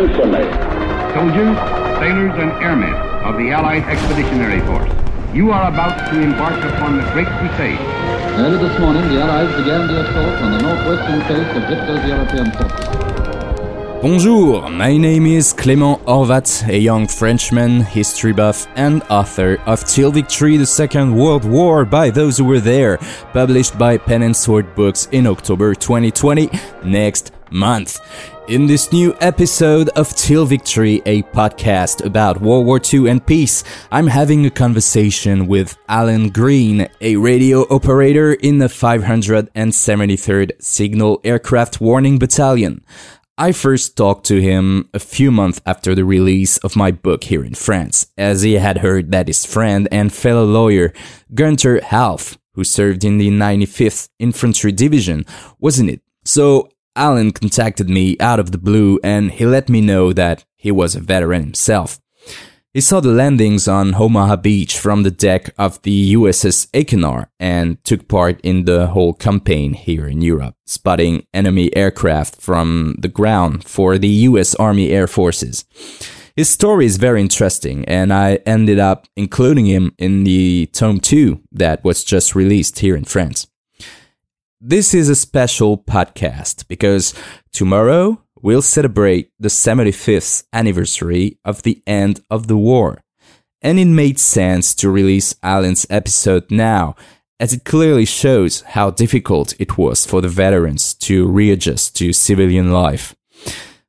infamy. Soldiers, sailors, and airmen of the Allied Expeditionary Force, you are about to embark upon the Great Crusade. Early this morning, the Allies began the assault on the northwestern coast of Hitler's European forces. Bonjour, my name is Clément Horvat, a young Frenchman, history buff, and author of Till Victory the Second World War by Those Who Were There, published by Pen and Sword Books in October 2020, next month. In this new episode of Till Victory, a podcast about World War II and peace, I'm having a conversation with Alan Green, a radio operator in the 573rd Signal Aircraft Warning Battalion. I first talked to him a few months after the release of my book here in France, as he had heard that his friend and fellow lawyer, Gunther Half, who served in the 95th Infantry Division, wasn't it. So Alan contacted me out of the blue and he let me know that he was a veteran himself. He saw the landings on Omaha Beach from the deck of the USS Achernar and took part in the whole campaign here in Europe, spotting enemy aircraft from the ground for the US Army Air Forces. His story is very interesting, and I ended up including him in the Tome 2 that was just released here in France. This is a special podcast because tomorrow we'll celebrate the 75th anniversary of the end of the war. And it made sense to release Alan's episode now, as it clearly shows how difficult it was for the veterans to readjust to civilian life.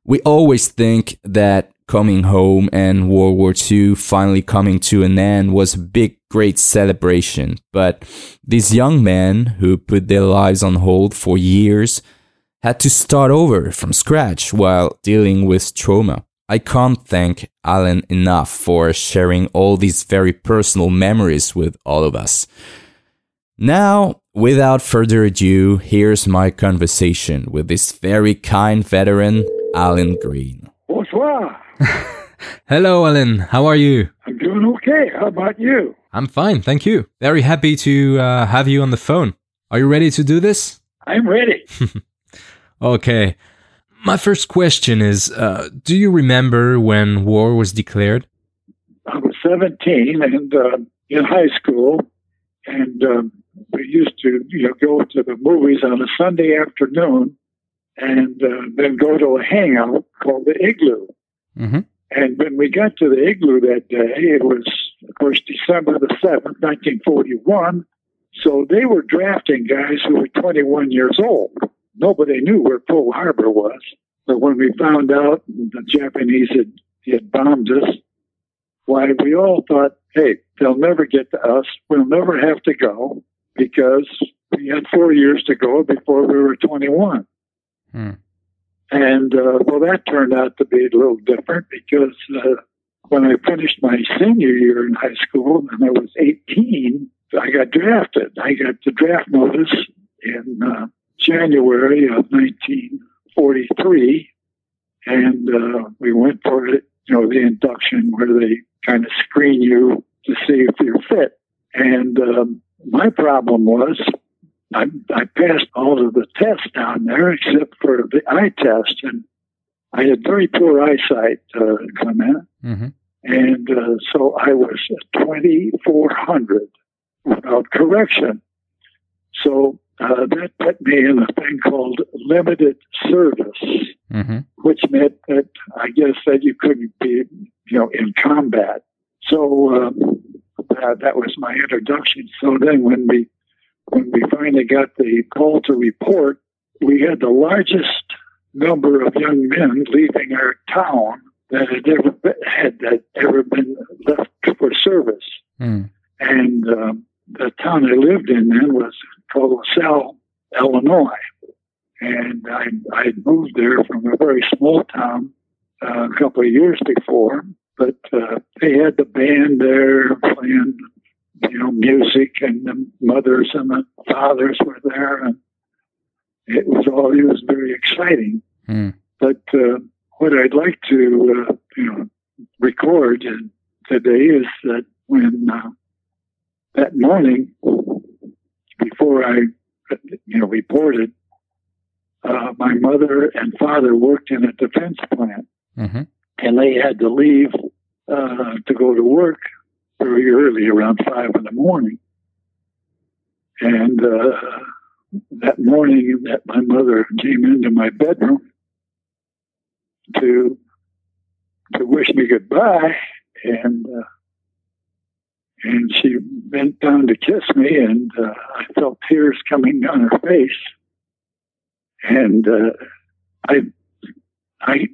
We always think that coming home and World War II finally coming to an end was a big, great celebration. But these young men who put their lives on hold for years had to start over from scratch while dealing with trauma. I can't thank Alan enough for sharing all these very personal memories with all of us. Now, without further ado, here's my conversation with this very kind veteran, Alan Green. Bonsoir. Hello, Alan. How are you? I'm doing okay. How about you? I'm fine, thank you. Very happy to uh, have you on the phone. Are you ready to do this? I'm ready. Okay. My first question is uh, Do you remember when war was declared? I was 17 and uh, in high school, and um, we used to you know go to the movies on a Sunday afternoon, and uh, then go to a hangout called the Igloo. Mm-hmm. And when we got to the Igloo that day, it was of course December the 7th, 1941. So they were drafting guys who were 21 years old nobody knew where Pearl Harbor was. But when we found out the Japanese had, had bombed us, why we all thought, hey, they'll never get to us. We'll never have to go because we had four years to go before we were 21. Hmm. And uh, well, that turned out to be a little different because uh, when I finished my senior year in high school and I was 18, I got drafted. I got the draft notice in uh, January of 1943, and uh, we went for it, you know, the induction where they kind of screen you to see if you're fit. And um, my problem was I, I passed all of the tests down there except for the eye test, and I had very poor eyesight, uh, Clement. Mm-hmm. And uh, so I was 2,400 without correction. So uh, that put me in a thing called limited service, mm-hmm. which meant that I guess that you couldn't be, you know, in combat. So um, that, that was my introduction. So then, when we when we finally got the call to report, we had the largest number of young men leaving our town that had ever been, had that ever been left for service, Mm. and um, the town I lived in then was called LaSalle, Illinois. And I, had moved there from a very small town uh, a couple of years before, but uh, they had the band there playing, you know, music, and the mothers and the fathers were there, and it was all it was very exciting. Mm. But uh, what I'd like to, uh, you know, record today is that when uh, that morning, before I, you know, reported, uh, my mother and father worked in a defense plant, Mm-hmm. and they had to leave uh, to go to work very early, around five in the morning. And uh, that morning, that my mother came into my bedroom to to wish me goodbye, and uh, and she bent down to kiss me, and uh, I felt tears coming down her face, and uh, I I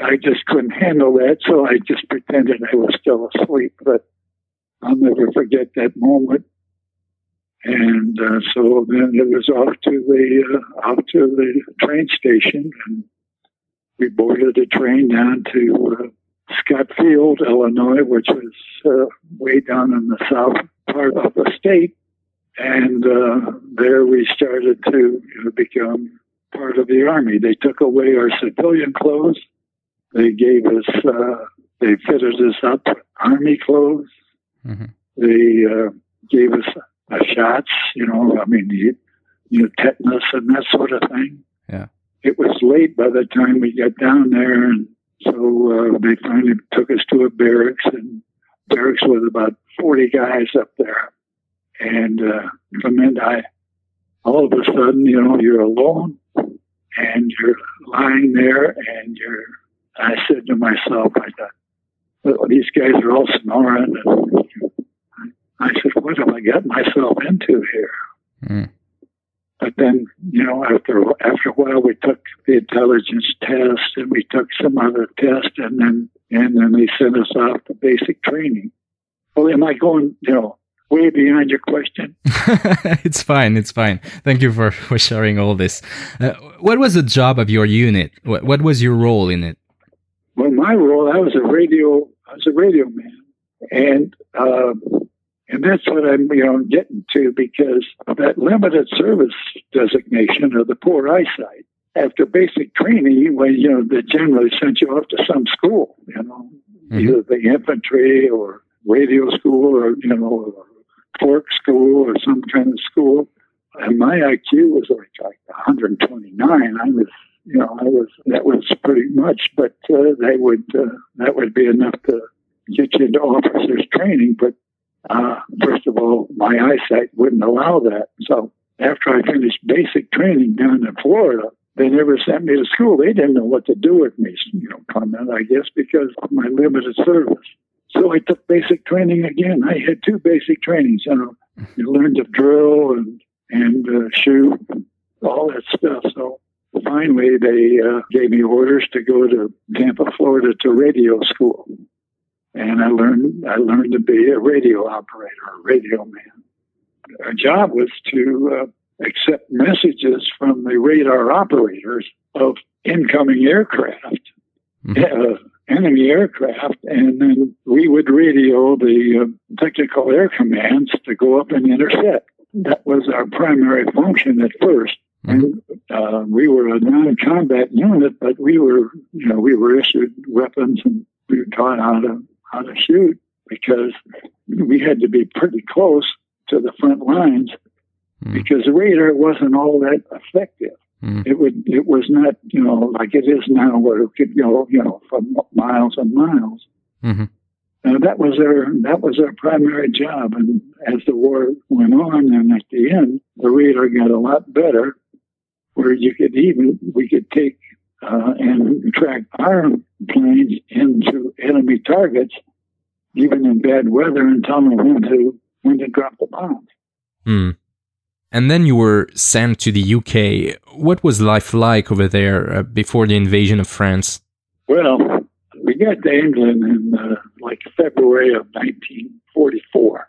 I just couldn't handle that, so I just pretended I was still asleep. But I'll never forget that moment. And uh, so then it was off to the uh, off to the train station, and we boarded a train down to uh, Scott Field, Illinois, which was uh, way down in the south part of the state. And uh, there we started to you know, become part of the army. They took away our civilian clothes. They gave us, uh, they fitted us up army clothes. Mhm. They uh, gave us uh, shots, you know, I mean, you, you know, tetanus and that sort of thing. Yeah. It was late by the time we got down there, and so uh, they finally took us to a barracks, and barracks was about 40 guys up there. And uh, from then I, all of a sudden, you know, you're alone and you're lying there and you're, I said to myself, I thought, well, these guys are all snoring. And I said, what have I got myself into here? Mm. But then, you know, after after a while, we took the intelligence test and we took some other test, and then and then they sent us off to basic training. Well, am I going, you know, way beyond your question? it's fine. It's fine. Thank you for, for sharing all this. Uh, what was the job of your unit? What, what was your role in it? Well, my role, I was a radio, I was a radio man, and um, and that's what I'm, you know, getting to because of that limited service designation of the poor eyesight. After basic training, when you know they generally sent you off to some school, you know, Mhm. either the infantry or radio school or you know, or clerk school or some kind of school. And my IQ was like like 129. I was you know, I was that was pretty much, but uh, they would uh, that would be enough to get you into officers training. But uh, first of all, my eyesight wouldn't allow that. So after I finished basic training down in Florida, they never sent me to school. They didn't know what to do with me, you know, Clément, I guess, because of my limited service. So I took basic training again. I had two basic trainings. You know, you learned to drill and and uh, shoot, and all that stuff. So finally, they uh, gave me orders to go to Tampa, Florida, to radio school, and I learned I learned to be a radio operator, a radio man. Our job was to uh, accept messages from the radar operators of incoming aircraft, uh, enemy aircraft, and then we would radio the uh, tactical air commands to go up and intercept. That was our primary function at 1st And uh, we were a non-combat unit, but we were, you know, we were issued weapons and we were taught how to how to shoot because we had to be pretty close to the front lines Mm. because the radar wasn't all that effective. Mm. It would it was not you know like it is now where it could go you know for miles and miles. Mhm. Uh, that was our that was our primary job, and as the war went on, and at the end, the radar got a lot better, where you could even we could take uh, and track our planes into enemy targets, even in bad weather, and tell them when to when to drop the bombs. Mm. And then you were sent to the UK. What was life like over there uh, before the invasion of France? Well, we got to England in uh, like February of 1944.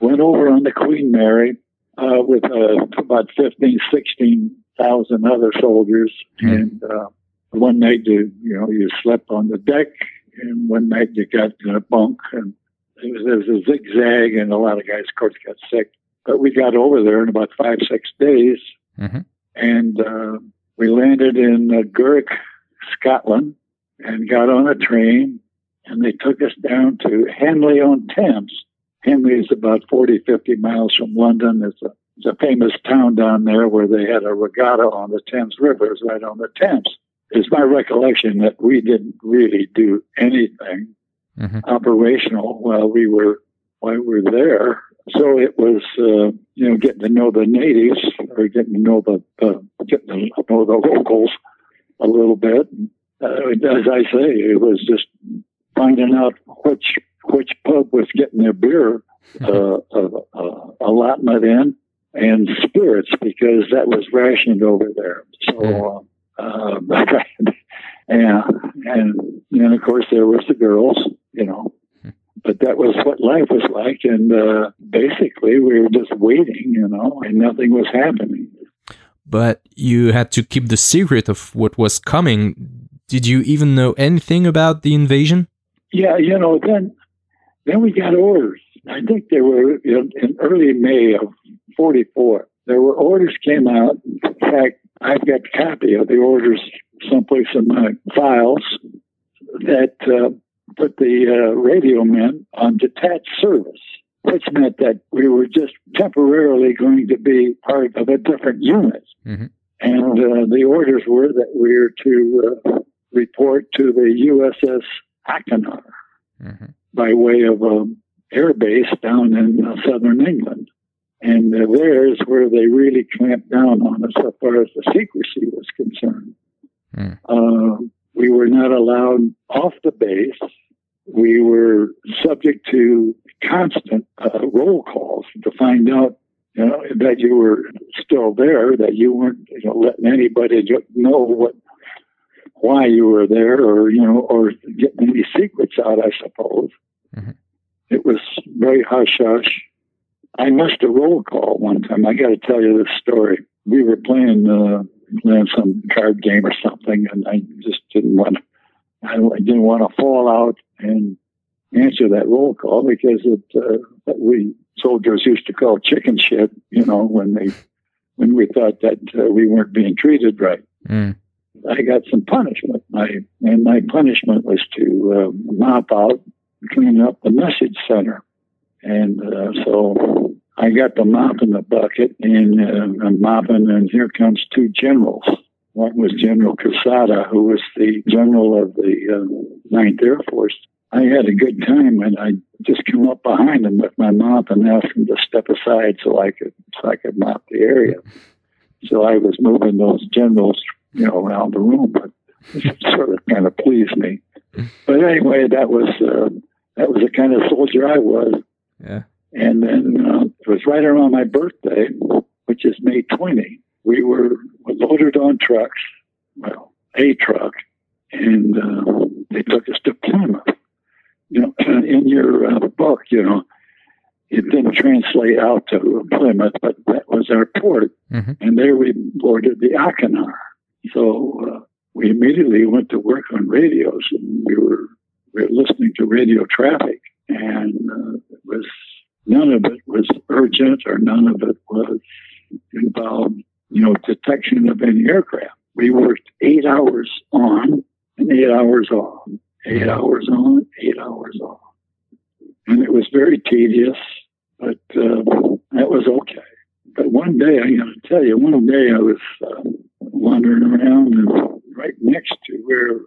Went over on the Queen Mary uh, with uh, about 15, 16,000 other soldiers. Hmm. And uh, one night you, you know, you slept on the deck, and one night you got in a bunk, and it was, there was a zigzag, and a lot of guys, of course, got sick. But we got over there in about five, six days, Mhm. and uh, we landed in uh, Gourock, Scotland, and got on a train, and they took us down to Henley on Thames. Henley is about 40, 50 miles from London. It's a, it's a famous town down there where they had a regatta on the Thames River, right on the Thames. it's my recollection that we didn't really do anything Mhm. operational while we were while we were there. So it was, uh, you know, getting to know the natives or getting to know the uh, getting to know the locals a little bit. Uh, as I say, it was just finding out which which pub was getting their beer uh, uh, allotment in and spirits because that was rationed over there. So, uh, uh, yeah, and and of course there was the girls, you know. But that was what life was like, and uh, basically we were just waiting, you know, and nothing was happening. But you had to keep the secret of what was coming. Did you even know anything about the invasion? Yeah, you know, then then we got orders. I think they were in, in early May of '44. There were orders came out. In fact, I've got a copy of the orders someplace in my files that uh, put the uh, radio men on detached service, which meant that we were just temporarily going to be part of a different unit. Mhm. And uh, the orders were that we were to uh, report to the USS Achernar Mhm. by way of um, air base down in uh, southern England. And uh, there is where they really clamped down on us as far as the secrecy was concerned. Hmm. Uh, we were not allowed off the base. We were subject to constant uh, roll calls to find out, you know, that you were still there, that you weren't, you know, letting anybody know what, why you were there, or you know, or get any secrets out. I suppose it was very hush hush. I missed a roll call one time. I got to tell you this story. We were playing uh, playing some card game or something, and I just didn't want to. I didn't want to fall out and answer that roll call because it uh, we soldiers used to call chicken shit. You know when they when we thought that uh, we weren't being treated right. Mm. I got some punishment. My and my punishment was to uh, mop out, clean up the message center, and uh, so I got the mop in the bucket, and uh, I'm mopping, and here comes two generals. One was General Quesada, who was the general of the uh, Ninth Air Force. I had a good time, and I just come up behind him with my mop and asked him to step aside so I could so I could mop the area. So I was moving those generals, you know, around the room, but it sort of kind of pleased me. But anyway, that was uh, that was the kind of soldier I was. Yeah. And then uh, it was right around my birthday, which is May 20. We were loaded on trucks, well, a truck, and uh, they took us to Plymouth. You know, in your uh, book, you know, it didn't translate out to Plymouth, but that was our port. Mhm. And there we boarded the Achernar. So uh, we immediately went to work on radios, and we were we were listening to radio traffic, and uh, it was none of it was urgent, or none of it was involved, you know, detection of any aircraft. We worked eight hours on and eight hours off, eight hours on, eight hours off, and it was very tedious, but uh, that was okay. But one day, I got to tell you, one day I was uh, wandering around, and right next to where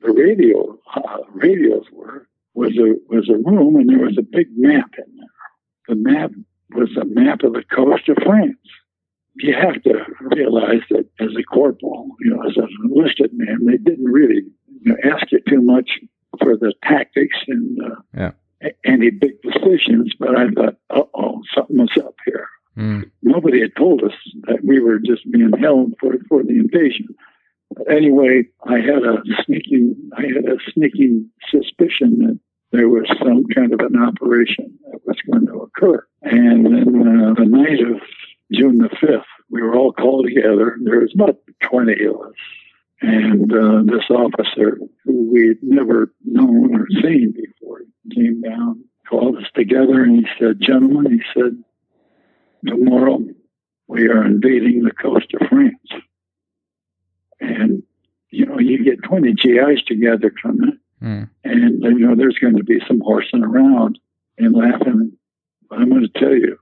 the radio uh, radios were was a was a room, and there was a big map in there. The map was a map of the coast of France. You have to realize that as a corporal, you know, as an enlisted man, they didn't really you know, ask you too much for the tactics and uh, Yeah. any big decisions. But I thought, uh oh, something was up here Mm. nobody had told us that we were just being held for, for the invasion. Anyway, I had a sneaking, I had a sneaking suspicion that there was some kind of an operation that was going to occur. And then uh, the night of June the 5th, we were all called together. There was about 20 of us. And uh, this officer, who we'd never known or seen before, came down, called us together, and he said, Gentlemen, he said, tomorrow we are invading the coast of France. And, you know, you get 20 GIs together from it, Mm. and, you know, there's going to be some horsing around and laughing. But I'm going to tell you,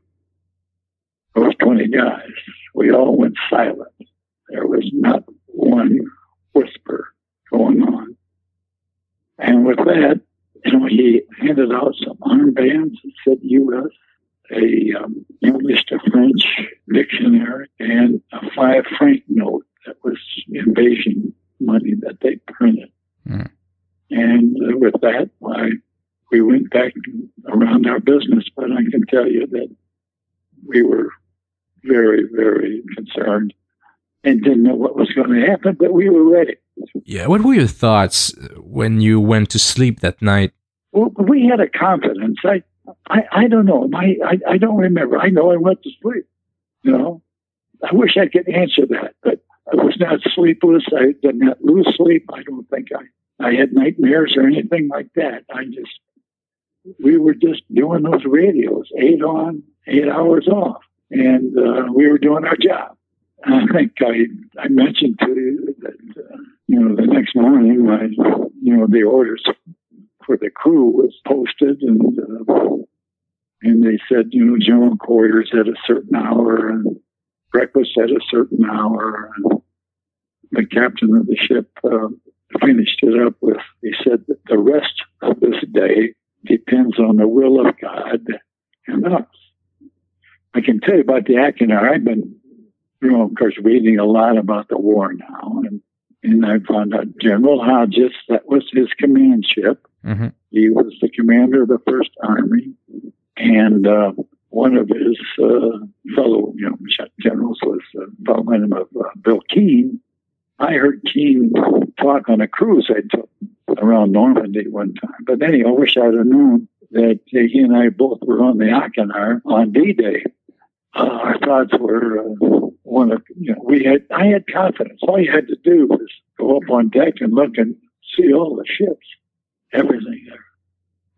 those 20 guys, we all went silent. There was not one whisper going on. And with that, you know, he handed out some armbands and said U.S., a um, English to French dictionary, and a five franc note that was invasion money that they printed. Mm. And uh, with that, I, we went back around our business, but I can tell you that we were very, very concerned and didn't know what was going to happen, but we were ready. Yeah. What were your thoughts when you went to sleep that night? Well, we had a confidence. I, I, I don't know. My, I, I don't remember. I know I went to sleep. You know, I wish I could answer that, but I was not sleepless. I did not lose sleep. I don't think I, I had nightmares or anything like that. I just, we were just doing those radios, eight on, eight hours off, and uh, we were doing our job. I think I, I mentioned to you that, uh, you know, the next morning, I, you know, the orders for the crew was posted and, uh, and they said, you know, general quarters at a certain hour and breakfast at a certain hour. And the captain of the ship uh, finished it up with, he said that the rest of this day depends on the will of God and us. I can tell you about the Achernar. I've been you know, of course, reading a lot about the war now, and and I found out General Hodges that was his command ship. Mm-hmm. He was the commander of the First Army, and uh, one of his uh, fellow, you know, generals was a fellow name of uh, Bill Kean. I heard Kean talk on a cruise I took around Normandy one time. But anyhow, I wish I'd have known that he and I both were on the Achernar on D-Day. Uh, our thoughts were uh, one of you know we had I had confidence. All you had to do was go up on deck and look and see all the ships, everything there.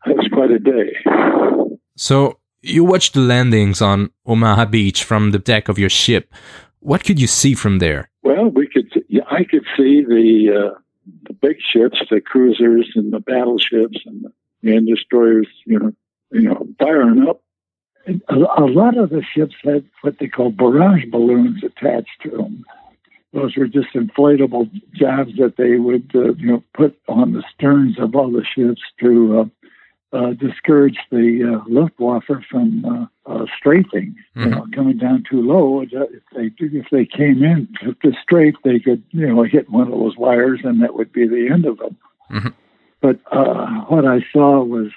That was quite a day. So you watched the landings on Omaha Beach from the deck of your ship. What could you see from there? Well, we could. Yeah, I could see the uh, the big ships, the cruisers and the battleships and the, and destroyers. You know, you know, firing up a, lot of the ships had what they call barrage balloons attached to them. Those were just inflatable jobs that they would, uh, you know, put on the sterns of all the ships to uh, uh, discourage the uh, Luftwaffe from uh, uh, strafing. Mm-hmm. You know, coming down too low. If they if they came in to, to strafe, they could, you know, hit one of those wires, and that would be the end of them. Mm-hmm. But what I saw was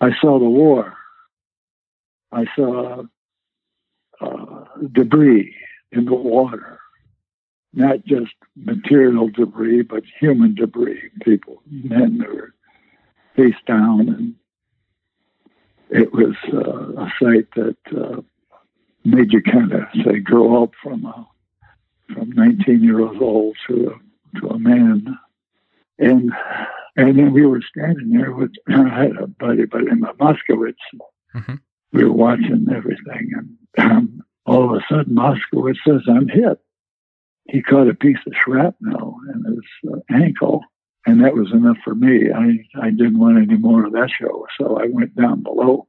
I saw the war. I saw uh, debris in the water, not just material debris, but human debris. People, men that were face down, and it was uh, a sight that uh, made you kind of say grow up from a from 19 years old to a, to a man, and and then we were standing there with, I had a buddy by the name of Moskowitz. Mm-hmm. We were watching everything. And um, all of a sudden, Moskowitz says, I'm hit. He caught a piece of shrapnel in his uh, ankle. And that was enough for me. I, I didn't want any more of that show. So I went down below.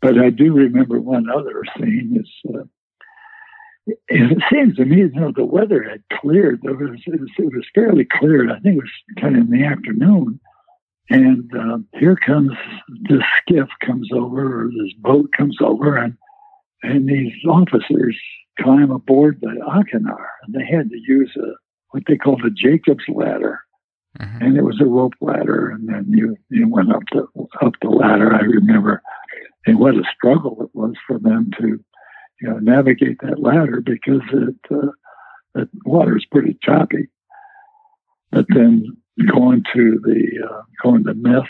But I do remember one other scene uh, it seems to me, you know, the weather had cleared. Was, it, was, it was fairly cleared. I think it was kind of in the afternoon. And uh, here comes this skiff comes over, or this boat comes over, and and these officers climb aboard the Achernar, and they had to use a what they called a Jacob's ladder, mm-hmm. and it was a rope ladder, and then you you went up the up the ladder. I remember, and what a struggle it was for them to you know, navigate that ladder because it, uh, the water is pretty choppy. But then going to the uh, going to mess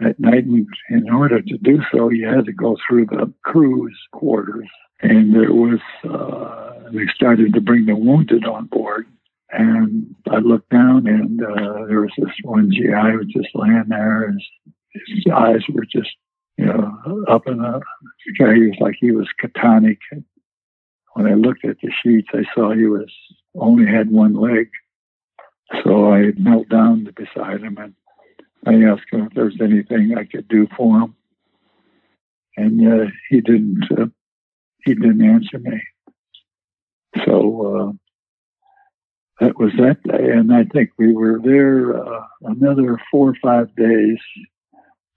at night, and in order to do so, you had to go through the crew's quarters, and there was uh, they started to bring the wounded on board. And I looked down, and uh, there was this one GI who was just laying there. His, his eyes were just you know, up in the sky. He was like he was catonic. When I looked at the sheets, I saw he was only had one leg. So I knelt down beside him and I asked him if there was anything I could do for him. And uh, he didn't. Uh, he didn't answer me. So that was that day, and I think we were there uh, another four or five days.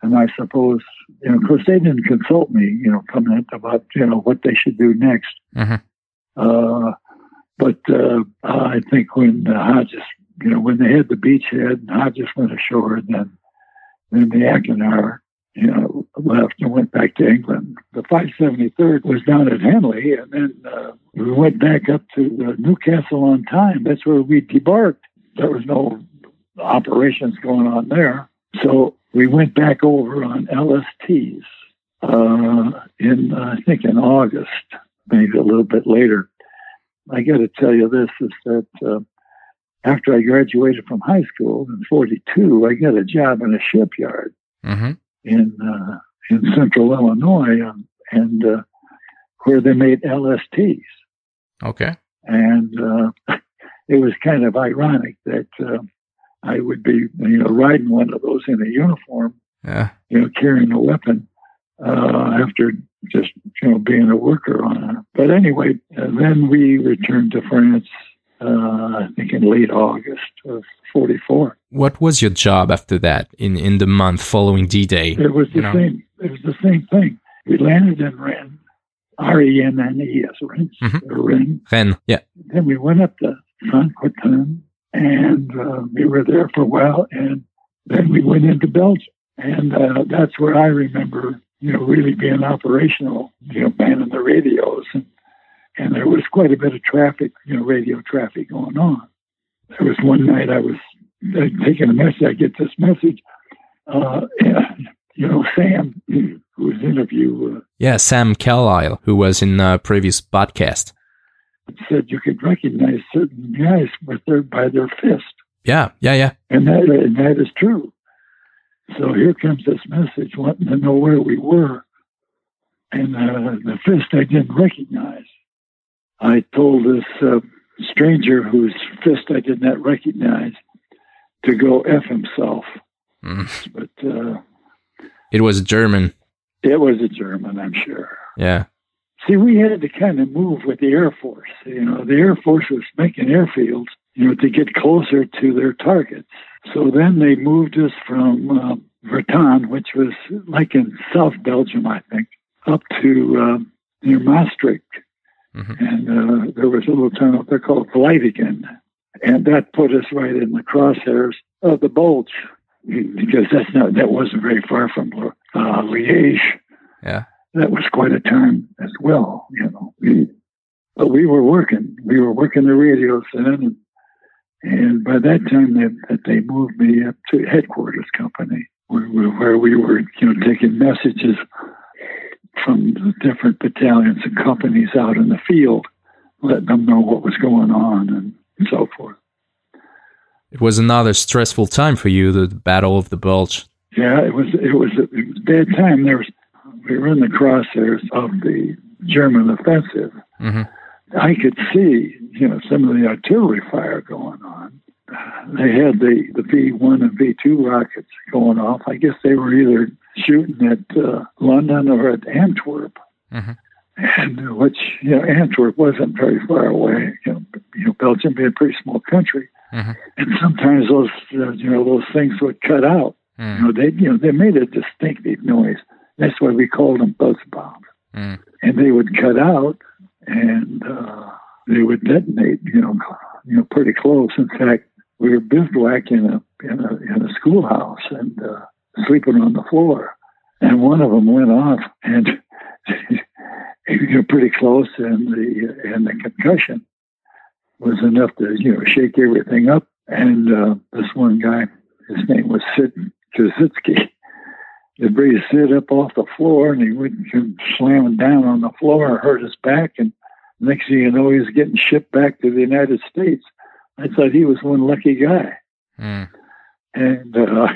And I suppose, you know, of course, they didn't consult me, you know, Clément about, you know, what they should do next. Mhm. Uh, but uh, I think when uh, Hodges, you know, when they had the beachhead and Hodges went ashore, and then then the Achernar, you know, left and went back to England. The 573rd was down at Henley, and then uh, we went back up to uh, Newcastle on Tyne. That's where we debarked. There was no operations going on there, so we went back over on LSTs uh, in uh, I think in August, maybe a little bit later. I got to tell you this is that uh, after I graduated from high school in '42, I got a job in a shipyard hmm in uh, in Central Illinois, um, and uh, where they made LSTs. Okay. And uh, it was kind of ironic that uh, I would be, you know, riding one of those in a uniform, Yeah. you know, carrying a weapon uh, after just, you know, being a worker on it. But anyway, uh, then we returned to France, I think in late August of 44. What was your job after that in, in the month following D Day? It was the You know. same. It was the same thing. We landed in Rennes, R E N N E S, Rennes. Mhm. Rennes. Rennes. Yeah. Then we went up to Quentin, and uh, we were there for a while, and then we went into Belgium, and uh, that's where I remember, you know, really being operational, you know, manning the radios, and and there was quite a bit of traffic, you know, radio traffic going on. There was one night I was uh, taking a message. I get this message, uh, and, you know, Sam, whose interview uh, Yeah, Sam Carlisle, who was in a previous podcast. said you could recognize certain guys with their by their fist. Yeah, yeah, yeah. And that, and that is true. So here comes this message wanting to know where we were. And uh, the fist I didn't recognize. I told this uh, stranger whose fist I did not recognize to go F himself. Mm. But uh, It was German. it was a German, I'm sure. Yeah. See, we had to kind of move with the Air Force. You know, the Air Force was making airfields, you know, to get closer to their targets. So then they moved us from uh, Vertan, which was like in South Belgium, I think, up to um, near Maastricht. Mhm. And uh, there was a little town up there called Vlijvigen. And that put us right in the crosshairs of the Bulge because that's not, that wasn't very far from uh, Liège Yeah. that was quite a time as well, you know. But we were working, we were working the radios then, and, and by that time that, that they moved me up to headquarters company, where, where where we were, you know, taking messages from the different battalions and companies out in the field, letting them know what was going on and so forth. It was another stressful time for you, the Battle of the Bulge. Yeah, it was it was a it was a bad time. There was we were in the crosshairs of the German offensive. hmm I could see, you know, some of the artillery fire going on. They had the the V one and V two rockets going off. I guess they were either shooting at uh, London or at Antwerp, Mhm. and uh, which you know Antwerp wasn't very far away. You know, you know Belgium being a pretty small country, Mhm. and sometimes those uh, you know those things would cut out. You Mm. know, they you know they made a distinctive noise. That's why we called them buzz bombs Mm. and they would cut out and uh, they would detonate, you know, you know, pretty close. In fact, we were bivouac in a in a in a schoolhouse and uh, sleeping on the floor, and one of them went off and you know pretty close, and the and the concussion was enough to you know shake everything up. And uh, this one guy, his name was Sid Kaczynski. The breeze sit up off the floor and he went slamming down on the floor hurt his back. And next thing you know, he was getting shipped back to the United States. I thought he was one lucky guy. Mm. And uh,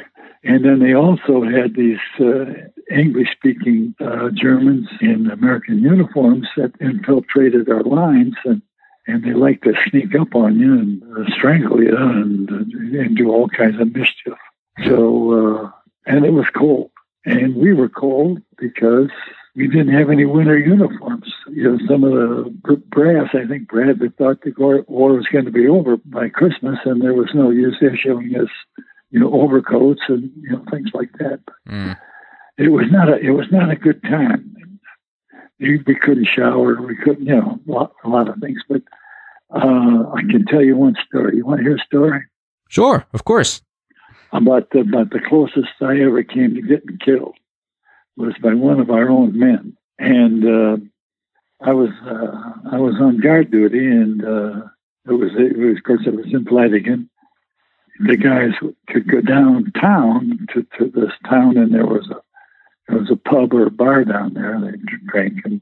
and then they also had these uh, English-speaking uh, Germans in American uniforms that infiltrated our lines, and and they like to sneak up on you and uh, strangle you and and do all kinds of mischief. So uh, and it was cold, and we were cold because we didn't have any winter uniforms. You know, some of the brass, I think Bradley thought the war was going to be over by Christmas, and there was no use issuing us, you know, overcoats and you know things like that. Mm. It was not a it was not a good time. We couldn't shower. We couldn't, you know, a lot, a lot of things. But uh, I can tell you one story. You want to hear a story? Sure, of course. About the, about the closest I ever came to getting killed was by one of our own men, and uh, I was uh, I was on guard duty, and uh, it was it was of course it was in Flanagan. The guys could go downtown to, to this town, and there was a there was a pub or a bar down there. They drank, and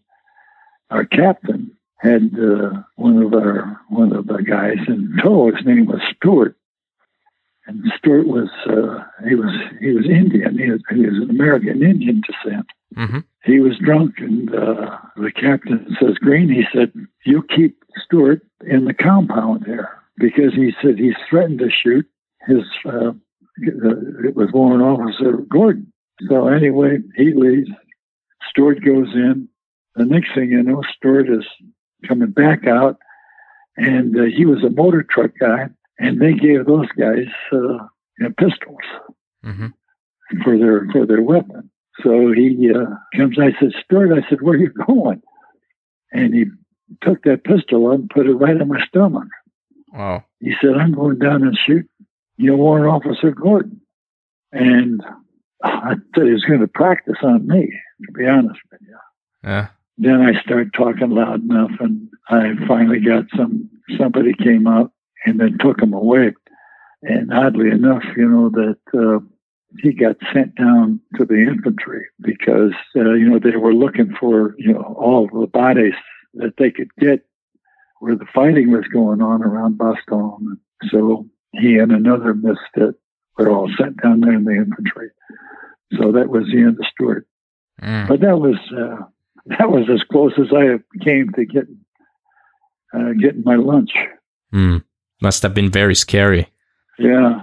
our captain had uh, one of our one of the guys in tow. His name was Stewart, and Stewart was uh, he was he was Indian. He was, he was an American Indian descent. Mm-hmm. He was drunk, and uh, the captain says, "Green," he said, "You keep Stewart in the compound here because he said he's threatened to shoot his." Uh, it was Warrant Officer Gordon. So anyway, he leaves. Stewart goes in. The next thing you know, Stewart is coming back out, and uh, he was a motor truck guy and they gave those guys uh, you know, pistols mm-hmm. for their for their weapon. So he uh, comes. I said, Stuart. I said, "Where are you going?" And he took that pistol and put it right in my stomach. Wow. He said, "I'm going down and shoot, you know, Warrant Officer Gordon." And I said he was going to practice on me. To be honest with you. Yeah. Then I started talking loud enough, and I finally got some. Somebody came out and then took him away. And oddly enough, you know, that uh, he got sent down to the infantry because, uh, you know, they were looking for, you know, all the bodies that they could get where the fighting was going on around Bastogne. So he and another misfit were all sent down there in the infantry. So that was the end of Stewart. Mm. But that was uh, that was as close as I came to getting uh, getting my lunch. Mm. Must have been very scary. Yeah.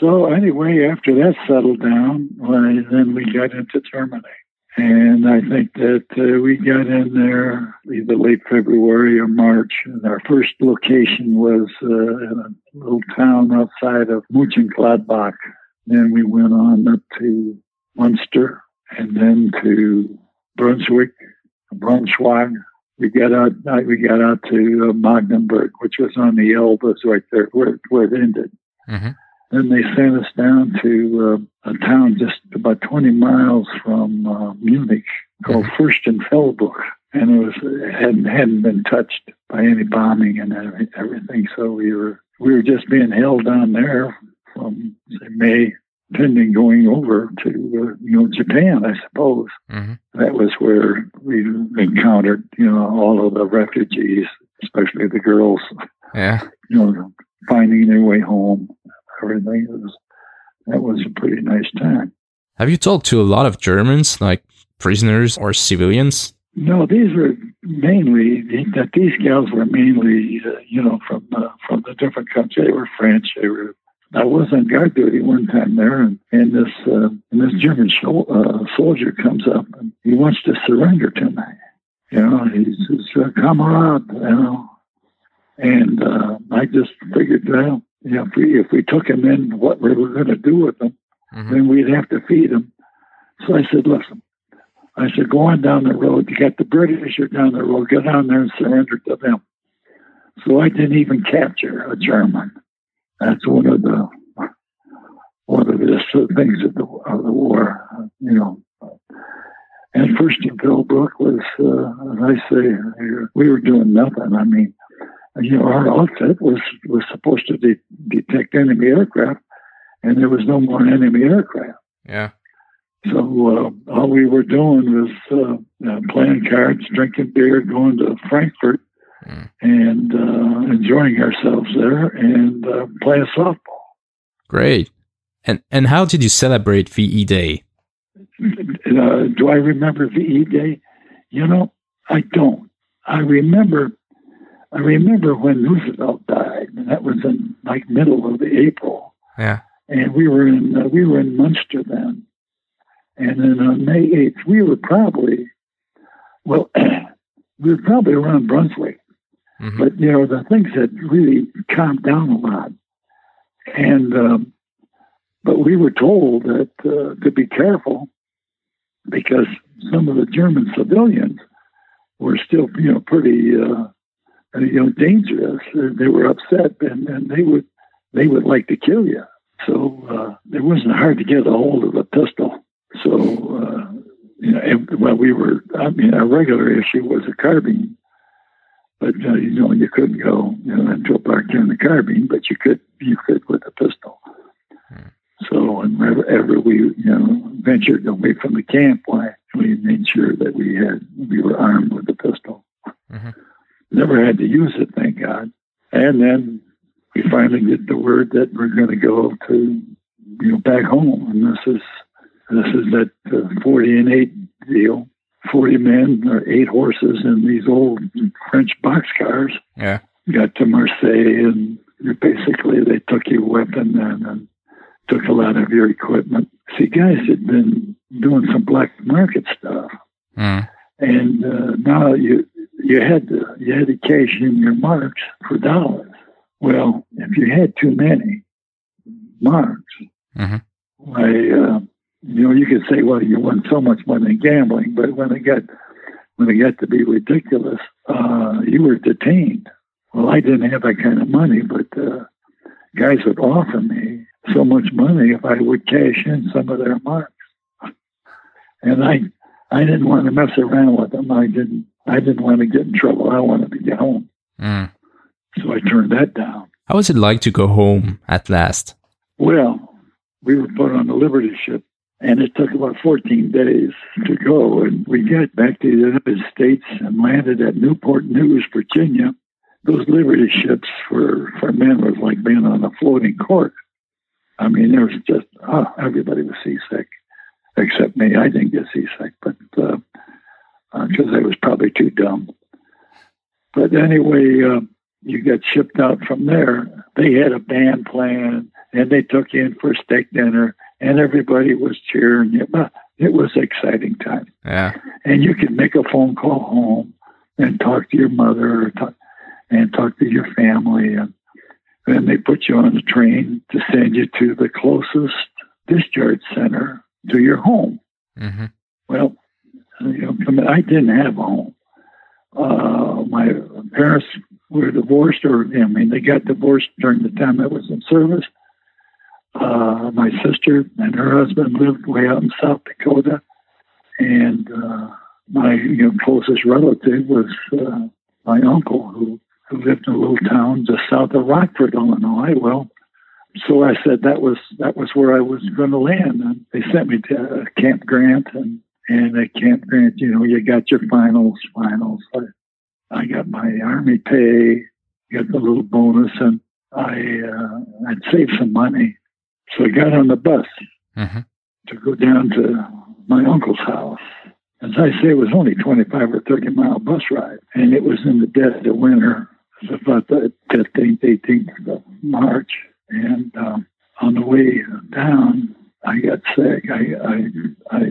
So anyway, after that settled down, well, then we got into Germany. And I think that uh, we got in there either late February or March. And our first location was uh, in a little town outside of Mönchengladbach. Then we went on up to Munster and then to Brunswick, Braunschweig, we got out we got out to uh, Magdeburg, which was on the Elbe, right there where, where it ended. Mm-hmm. Then they sent us down to uh, a town just about 20 miles from uh, Munich called mm-hmm. Fürstenfeldbruck, and it was it hadn't hadn't been touched by any bombing and everything. So we were we were just being held down there from say, May pending going over to uh, you know Japan, I suppose. Mm-hmm. That was where we encountered you know all of the refugees, especially the girls. Yeah, you know, finding their way home. Everything it was that was a pretty nice time. Have you talked to a lot of Germans, like prisoners or civilians? No, these were mainly that these gals were mainly, uh, you know, from uh, from the different countries. They were French, they were I was on guard duty one time there, and, and this uh, and this German uh, soldier comes up and he wants to surrender to me. You know, he says, uh, "Comrade," you know, and uh, I just figured, well, you know, if we if we took him in, what we were going to do with him, mm-hmm. then we'd have to feed him. So I said, "Listen," I said, "Go on down the road. You got the British are down the road. Get down there and surrender to them." So I didn't even capture a German. That's one of the one of the things of the, of the war, you know. And philbrook, was, uh, as I say, we were doing nothing. I mean, you know, our outfit was was supposed to de- detect enemy aircraft, and there was no more enemy aircraft. Yeah. So uh, all we were doing was uh, uh, playing cards, drinking beer, going to Frankfurt, mm. and uh, enjoying ourselves there, and uh, playing softball. Great. And and how did you celebrate VE Day? Uh, do I remember VE Day? You know, I don't. I remember. I remember when Roosevelt died, and that was in like middle of April. Yeah. And we were in uh, we were in Munster then, and then on May eighth we were probably Well, we were probably around Brunswick, Mhm. but you know the things had really calmed down a lot, and um, but we were told that uh, to be careful because some of the German civilians were still you know pretty uh, you know dangerous. They they were upset and, and they would they would like to kill you. So uh, it wasn't hard to get a hold of a pistol. So uh, you know, and, well, we were. I mean, our regular issue was a carbine, but uh, you know, you couldn't go you know a park carrying a carbine, but you could you could with a pistol. So whenever ever we you know ventured away from the camp, why we made sure that we had we were armed with a pistol. Mhm. Never had to use it, thank God. And then we finally get the word that we're going to go to you know back home, and this is this is that uh, forty and eight deal. Forty men or eight horses in these old French boxcars Yeah. got to Marseille, and basically they took your weapon and, and took a lot of your equipment. See, guys had been doing some black market stuff, Mm. and uh, now you you had to you had to cash in your marks for dollars. Well, if you had too many marks, Mhm. why uh, you know you could say, well, you won so much money in gambling, but when it got when it got to be ridiculous, uh, you were detained. Well, I didn't have that kind of money, but uh, guys would offer me so much money if I would cash in some of their marks, and I I didn't want to mess around with them. I didn't I didn't want to get in trouble. I wanted to get home, Mm. so I turned that down. How was it like to go home at last? Well, we were put on the Liberty ship, and it took about 14 days to go. And we got back to the United States and landed at Newport News, Virginia. Those Liberty ships for, for men was like being on a floating cork. I mean, there was just, oh, everybody was seasick, except me. I didn't get seasick, but because uh, uh I was probably too dumb. But anyway, uh, you got shipped out from there. They had a band playing, and they took you in for a steak dinner, and everybody was cheering. It was an exciting time, Yeah. and you could make a phone call home and talk to your mother, or talk, and talk to your family, and then they put you on a train to send you to the closest discharge center to your home. hmm Well, you know, I mean, I didn't have a home. Uh, my parents were divorced, or I mean, they got divorced during the time I was in service. Uh, my sister and her husband lived way out in South Dakota, and uh, my you know, closest relative was uh, my uncle, who who lived in a little town just south of Rockford, Illinois. Well, so I said that was that was where I was going to land, and they sent me to Camp Grant, and and at Camp Grant, you know, you got your finals, finals. I, I got my army pay, got the little bonus, and I uh, I'd saved some money, so I got on the bus hmm to go down to my uncle's house. As I say, it was only 25 or 30 mile bus ride, and it was in the dead of winter. It was about the 15th, 18th of March, and um, on the way down, I got sick. I I I,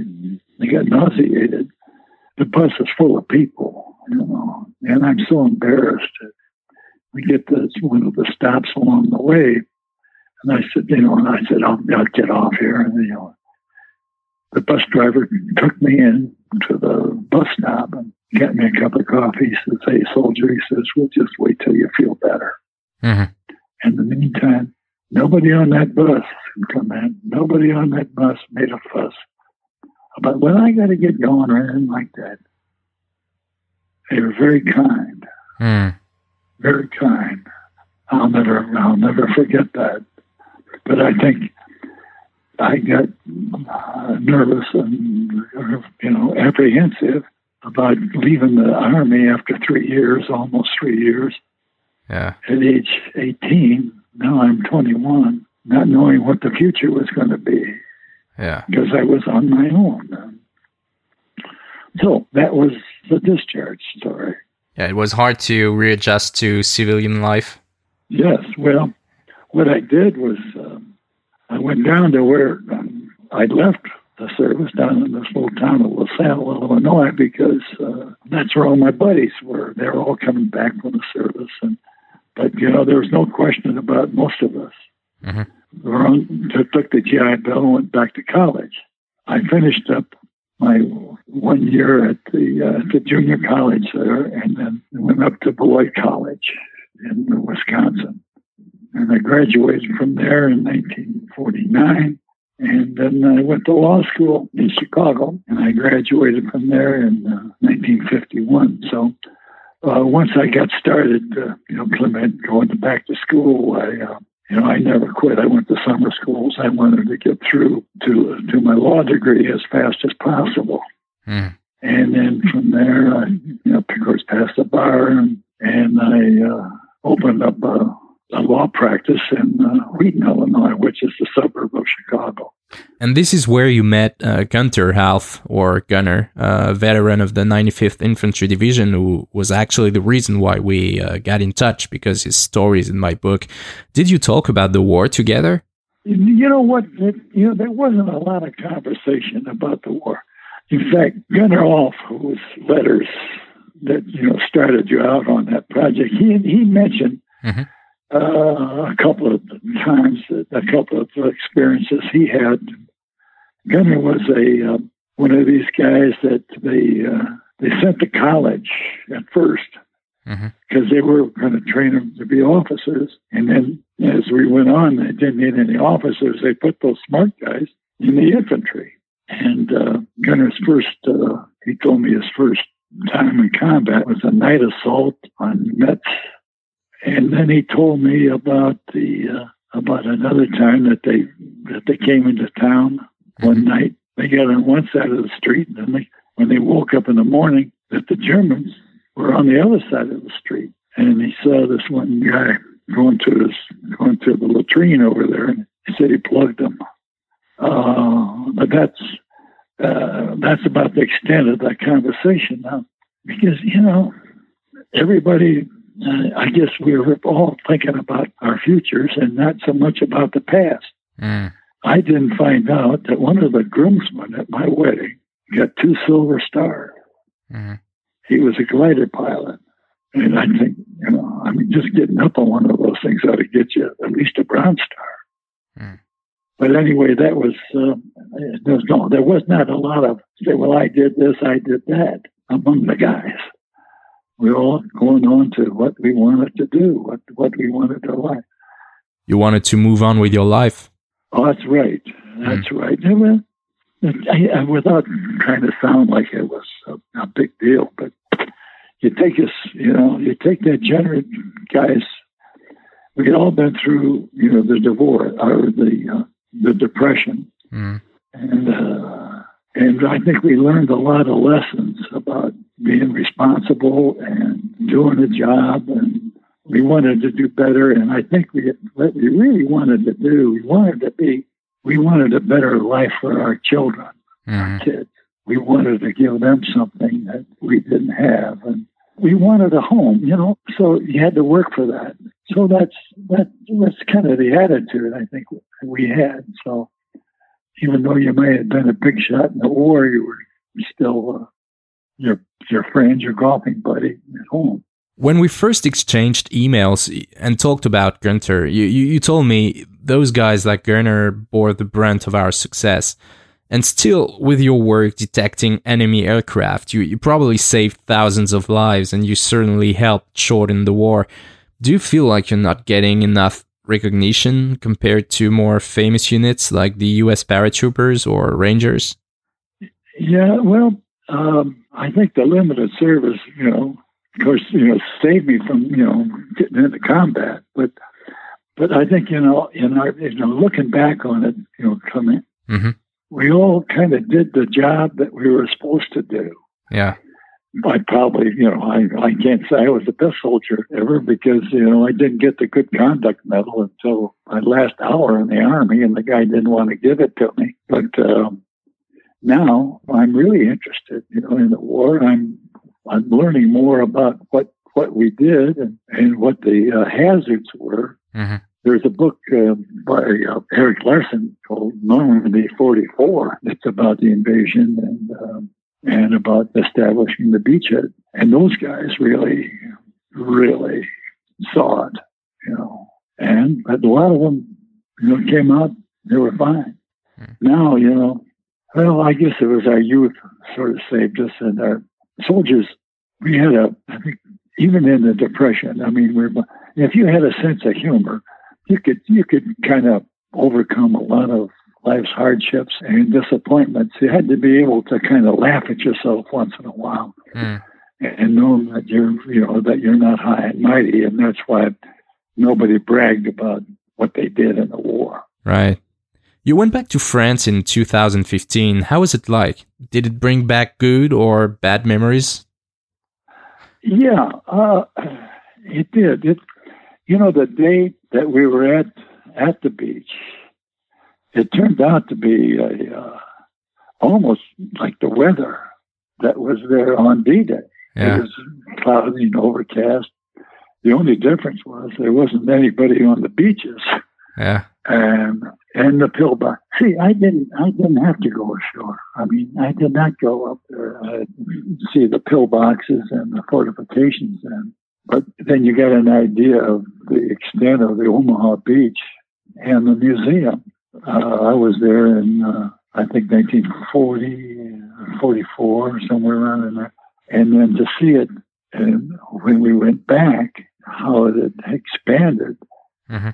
I got nauseated. The bus is full of people, you know, and I'm so embarrassed. We get to one of the stops along the way, and I said, you know, and I said, I'll, I'll get off here, and you know, the bus driver took me in to the bus stop and got me a cup of coffee. He says, "Hey, soldier," he says, "We'll just wait till you feel better." hmm In the meantime, nobody on that bus, man, nobody on that bus made a fuss about when I got to get going or anything like that. They were very kind, Mm. very kind. I'll never, I'll never forget that. But I think I got uh, nervous and you know apprehensive about leaving the army after three years, almost three years. Yeah. at age 18. Now I'm 21, not knowing what the future was going to be Yeah. because I was on my own. So that was the discharge story. Yeah. It was hard to readjust to civilian life. Yes, well, what I did was I went down to where um, I left the service down in this little town of LaSalle, Illinois, because uh, that's where all my buddies were. They were all coming back from the service, and but you know there was no question about most of us. Mm-hmm. On, took the GI Bill and went back to college. I finished up my one year at the uh, the junior college there, and then went up to Beloit College in Wisconsin. And I graduated from there in 1949. And then I went to law school in Chicago, and I graduated from there in uh, 1951. So uh, once I got started, uh, you know, Clément going back to school, I, uh, you know, I never quit. I went to summer schools. I wanted to get through to to my law degree as fast as possible. Mm. And then from there, I, you know, of course, passed the bar, and, and I uh, opened up a law practice in uh, Wheaton, Illinois, which is the suburb of Chicago. And this is where you met uh, Gunter Half, or Gunner, a veteran of the 95th Infantry Division, who was actually the reason why we uh, got in touch because his story is in my book. Did you talk about the war together? You know what? It, you know, there wasn't a lot of conversation about the war. In fact, Gunner Off, whose letters that you know started you out on that project, he he mentioned. Mm-hmm uh, a couple of times, a couple of experiences he had. Gunner was a uh, one of these guys that they uh, they sent to college at first because mm-hmm. they were going to train them to be officers, and then as we went on, they didn't need any officers. They put those smart guys in the infantry. And uh, Gunner's first, uh, he told me his first time in combat was a night assault on Metz and then he told me about the uh, about another time that they that they came into town one mm-hmm. night. They got on one side of the street, and then they, when they woke up in the morning, that the Germans were on the other side of the street. And he saw this one guy going to his going to the latrine over there, and he said he plugged them. Uh, but that's uh, that's about the extent of that conversation now, because you know everybody I guess we were all thinking about our futures and not so much about the past. Mm. I didn't find out that one of the groomsmen at my wedding got two silver stars. Mm. He was a glider pilot. And I think, you know, I mean, just getting up on one of those things ought to get you at least a bronze star. Mm. But anyway, that was, um, there was no, there was not a lot of, say, well, I did this, I did that among the guys we were all going on to what we wanted to do, what what we wanted to like. You wanted to move on with your life. Oh, that's right. That's mm. right. Well, I, I, without trying to sound like it was a, a big deal, but you take us, you know, you take that generous guys. We had all been through, you know, the divorce or the uh, the depression, mm. and uh, and I think we learned a lot of lessons about being responsible and doing a job. And we wanted to do better. And I think we, what we really wanted to do, we wanted to be, we wanted a better life for our children, mm-hmm. our kids. We wanted to give them something that we didn't have. And we wanted a home, you know, so you had to work for that. So that's, that, that's kind of the attitude I think we had. So even though you may have been a big shot in the war, you were still uh, your your friend, your golfing buddy at home. When we first exchanged emails and talked about Gunter, you, you, you told me those guys like Gunter bore the brunt of our success. And still, with your work detecting enemy aircraft, you, you probably saved thousands of lives and you certainly helped shorten the war. Do you feel like you're not getting enough recognition compared to more famous units like the US paratroopers or Rangers? Yeah, well, um, I think the limited service, you know, of course, you know, saved me from, you know, getting into combat. But, but I think, you know, in our, you know, looking back on it, you know, coming, mm-hmm. we all kind of did the job that we were supposed to do. Yeah. I probably, you know, I, I can't say I was the best soldier ever because, you know, I didn't get the good conduct medal until my last hour in the army and the guy didn't want to give it to me. But, um, now I'm really interested, you know, in the war. I'm I'm learning more about what what we did and, and what the uh, hazards were. Mm-hmm. there's a book uh, by uh, Erik Larson called Normandy 44. It's about the invasion and um, and about establishing the beachhead. And those guys really, really saw it, you know. And but a lot of them, you know, came out. They were fine. Hmm. Now, you know, well, I guess it was our youth sort of saved us, and our soldiers. We had a, I think, even in the depression. I mean, we're if you had a sense of humor, you could you could kind of overcome a lot of life's hardships and disappointments. You had to be able to kind of laugh at yourself once in a while, mm. and know that you're you know that you're not high and mighty, and that's why nobody bragged about what they did in the war. Right. You went back to France in 2015. How was it like? Did it bring back good or bad memories? Yeah, uh, it did. It, you know, the day that we were at at the beach, it turned out to be a, uh, almost like the weather that was there on D-Day. Yeah. It was cloudy and overcast. The only difference was there wasn't anybody on the beaches. Yeah. And and the pillbox. See, I didn't I didn't have to go ashore. I mean, I did not go up there uh, see the pillboxes and the fortifications and but then you get an idea of the extent of the Omaha Beach and the museum. Uh, I was there in, uh, I think, 1940, 44, somewhere around in there. And then to see it, and when we went back, how it had expanded. Mm-hmm.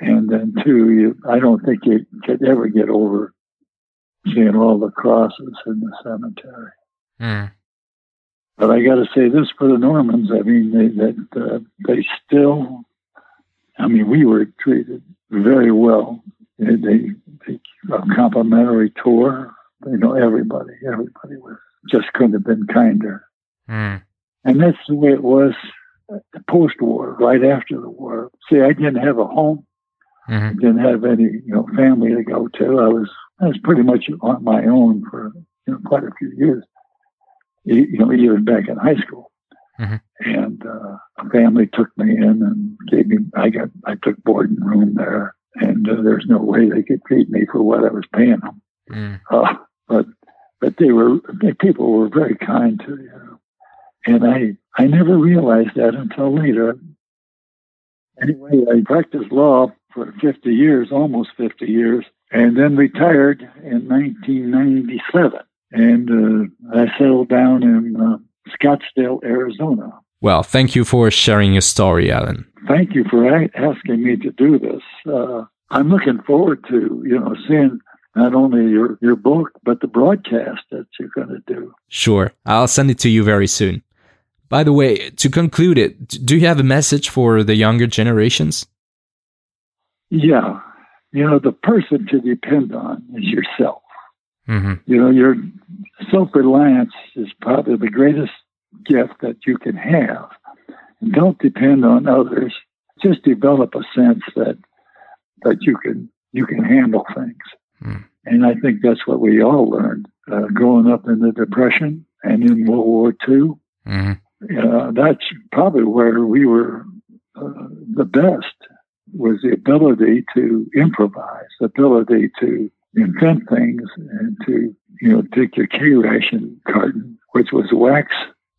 And then, two, you, I don't think you could ever get over seeing all the crosses in the cemetery. Mm. But I got to say this for the Normans. I mean, they, that uh, they still. I mean, we were treated very well. They, they, they a complimentary tour. You know, everybody, everybody was just couldn't have been kinder. Mm. And that's the way it was post-war, right after the war. See, I didn't have a home. Mm-hmm. didn't have any, you know, family to go to. I was I was pretty much on my own for you know, quite a few years you know, even back in high school. Mm-hmm. And uh, a family took me in and gave me. I got. I took board and room there, and uh, there's no way they could feed me for what I was paying them. Mm. Uh, but but they were they, people were very kind to you, and I I never realized that until later. Anyway, I practiced law for 50 years, almost 50 years, and then retired in 1997 and uh, I settled down in uh, Scottsdale, Arizona. Well, thank you for sharing your story, Alan. Thank you for asking me to do this. Uh, I'm looking forward to you know seeing not only your your book but the broadcast that you're going to do. Sure, I'll send it to you very soon. By the way, to conclude it, do you have a message for the younger generations? Yeah, you know the person to depend on is yourself. Mm-hmm. You know, your self reliance is probably the greatest gift that you can have. And don't depend on others. Just develop a sense that that you can you can handle things. Mm. And I think that's what we all learned uh, growing up in the Depression and in World War II. Mm-hmm. Uh, that's probably where we were uh, the best was the ability to improvise, the ability to invent things and to, you know, take your K ration carton, which was wax,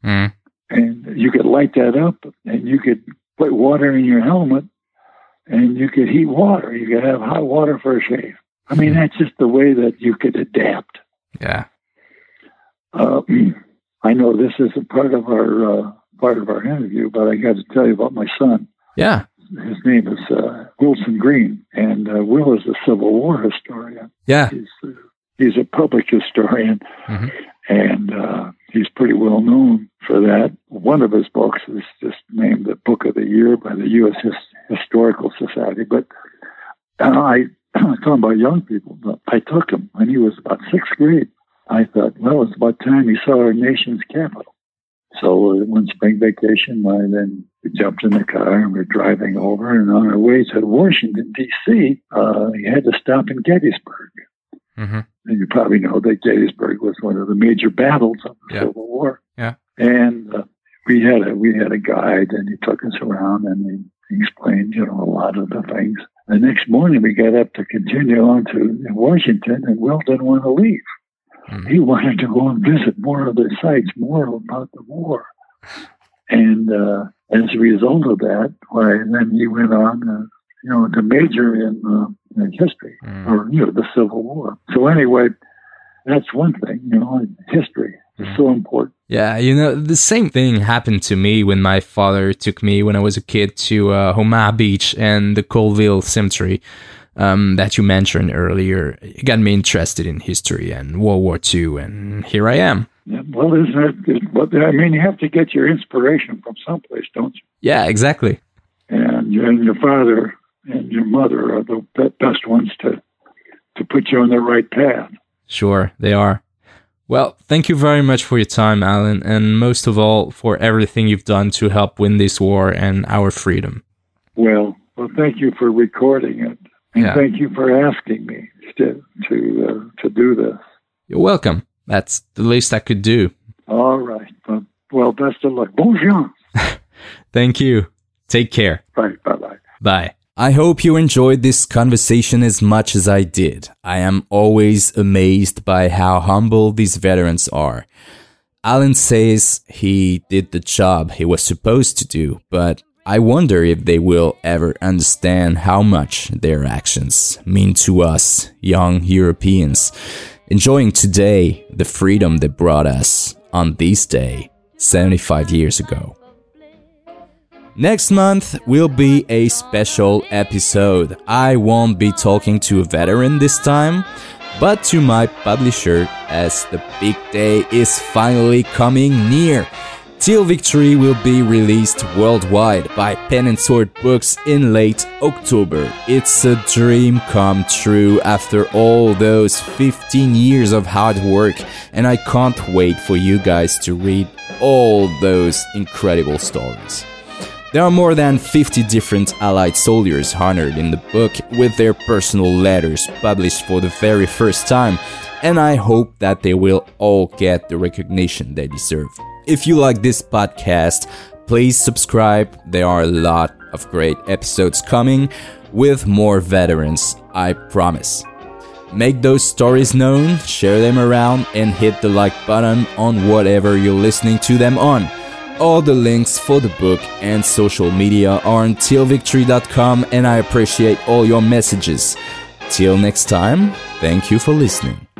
mm. and you could light that up and you could put water in your helmet and you could heat water. You could have hot water for a shave. I mean, that's just the way that you could adapt. Yeah. Uh, I know this isn't part of our uh, part of our interview, but I got to tell you about my son. Yeah his name is uh, Wilson Greene, and uh, Will is a Civil War historian. Yeah, he's uh, he's a public historian, mm-hmm. and uh, he's pretty well known for that. One of his books is just named the Book of the Year by the U.S. His- Historical Society. But uh, I talking about young people. I took him when he was about sixth grade. I thought, well, it's about time he saw our nation's capital. So one spring vacation, I then we jumped in the car and we're driving over. And on our way to Washington, D.C., uh, you had to stop in Gettysburg. Mm-hmm. And you probably know that Gettysburg was one of the major battles of the yeah. Civil War. Yeah. And uh, we had a we had a guide, and he took us around, and he explained, you know, a lot of the things. The next morning, we got up to continue on to Washington, and Will didn't want to leave. Mm-hmm. He wanted to go and visit more of the sites, more about the war. And uh, as a result of that, why then he went on, uh, you know, to major in, uh, in history mm. or you know the Civil War. So anyway, that's one thing, you know, history is mm. so important. Yeah, you know, the same thing happened to me when my father took me when I was a kid to uh, Omaha Beach and the Colleville Cemetery um, that you mentioned earlier. It got me interested in history and World War II, and here I am. Yeah, well, isn't it? But I mean, you have to get your inspiration from someplace, don't you? Yeah, exactly. And, and your father and your mother are the best ones to to put you on the right path. Sure, they are. Well, thank you very much for your time, Alan, and most of all for everything you've done to help win this war and our freedom. Well, well, thank you for recording it, and yeah. thank you for asking me to to uh, to do this. You're welcome. That's the least I could do. All right. Well, well best of luck. Bonjour. thank you. Take care. Right. Bye bye. Bye. I hope you enjoyed this conversation as much as I did. I am always amazed by how humble these veterans are. Alan says he did the job he was supposed to do, but I wonder if they will ever understand how much their actions mean to us, young Europeans, enjoying today the freedom they brought us on this day 75 years ago. Next month will be a special episode. I won't be talking to a veteran this time, but to my publisher as the big day is finally coming near. Till Victory will be released worldwide by Pen and Sword Books in late October. It's a dream come true after all those 15 years of hard work, and I can't wait for you guys to read all those incredible stories. There are more than 50 different Allied soldiers honored in the book with their personal letters published for the very first time, and I hope that they will all get the recognition they deserve. If you like this podcast, please subscribe. There are a lot of great episodes coming with more veterans, I promise. Make those stories known, share them around, and hit the like button on whatever you're listening to them on. All the links for the book and social media are on tillvictory.com and I appreciate all your messages. Till next time, thank you for listening.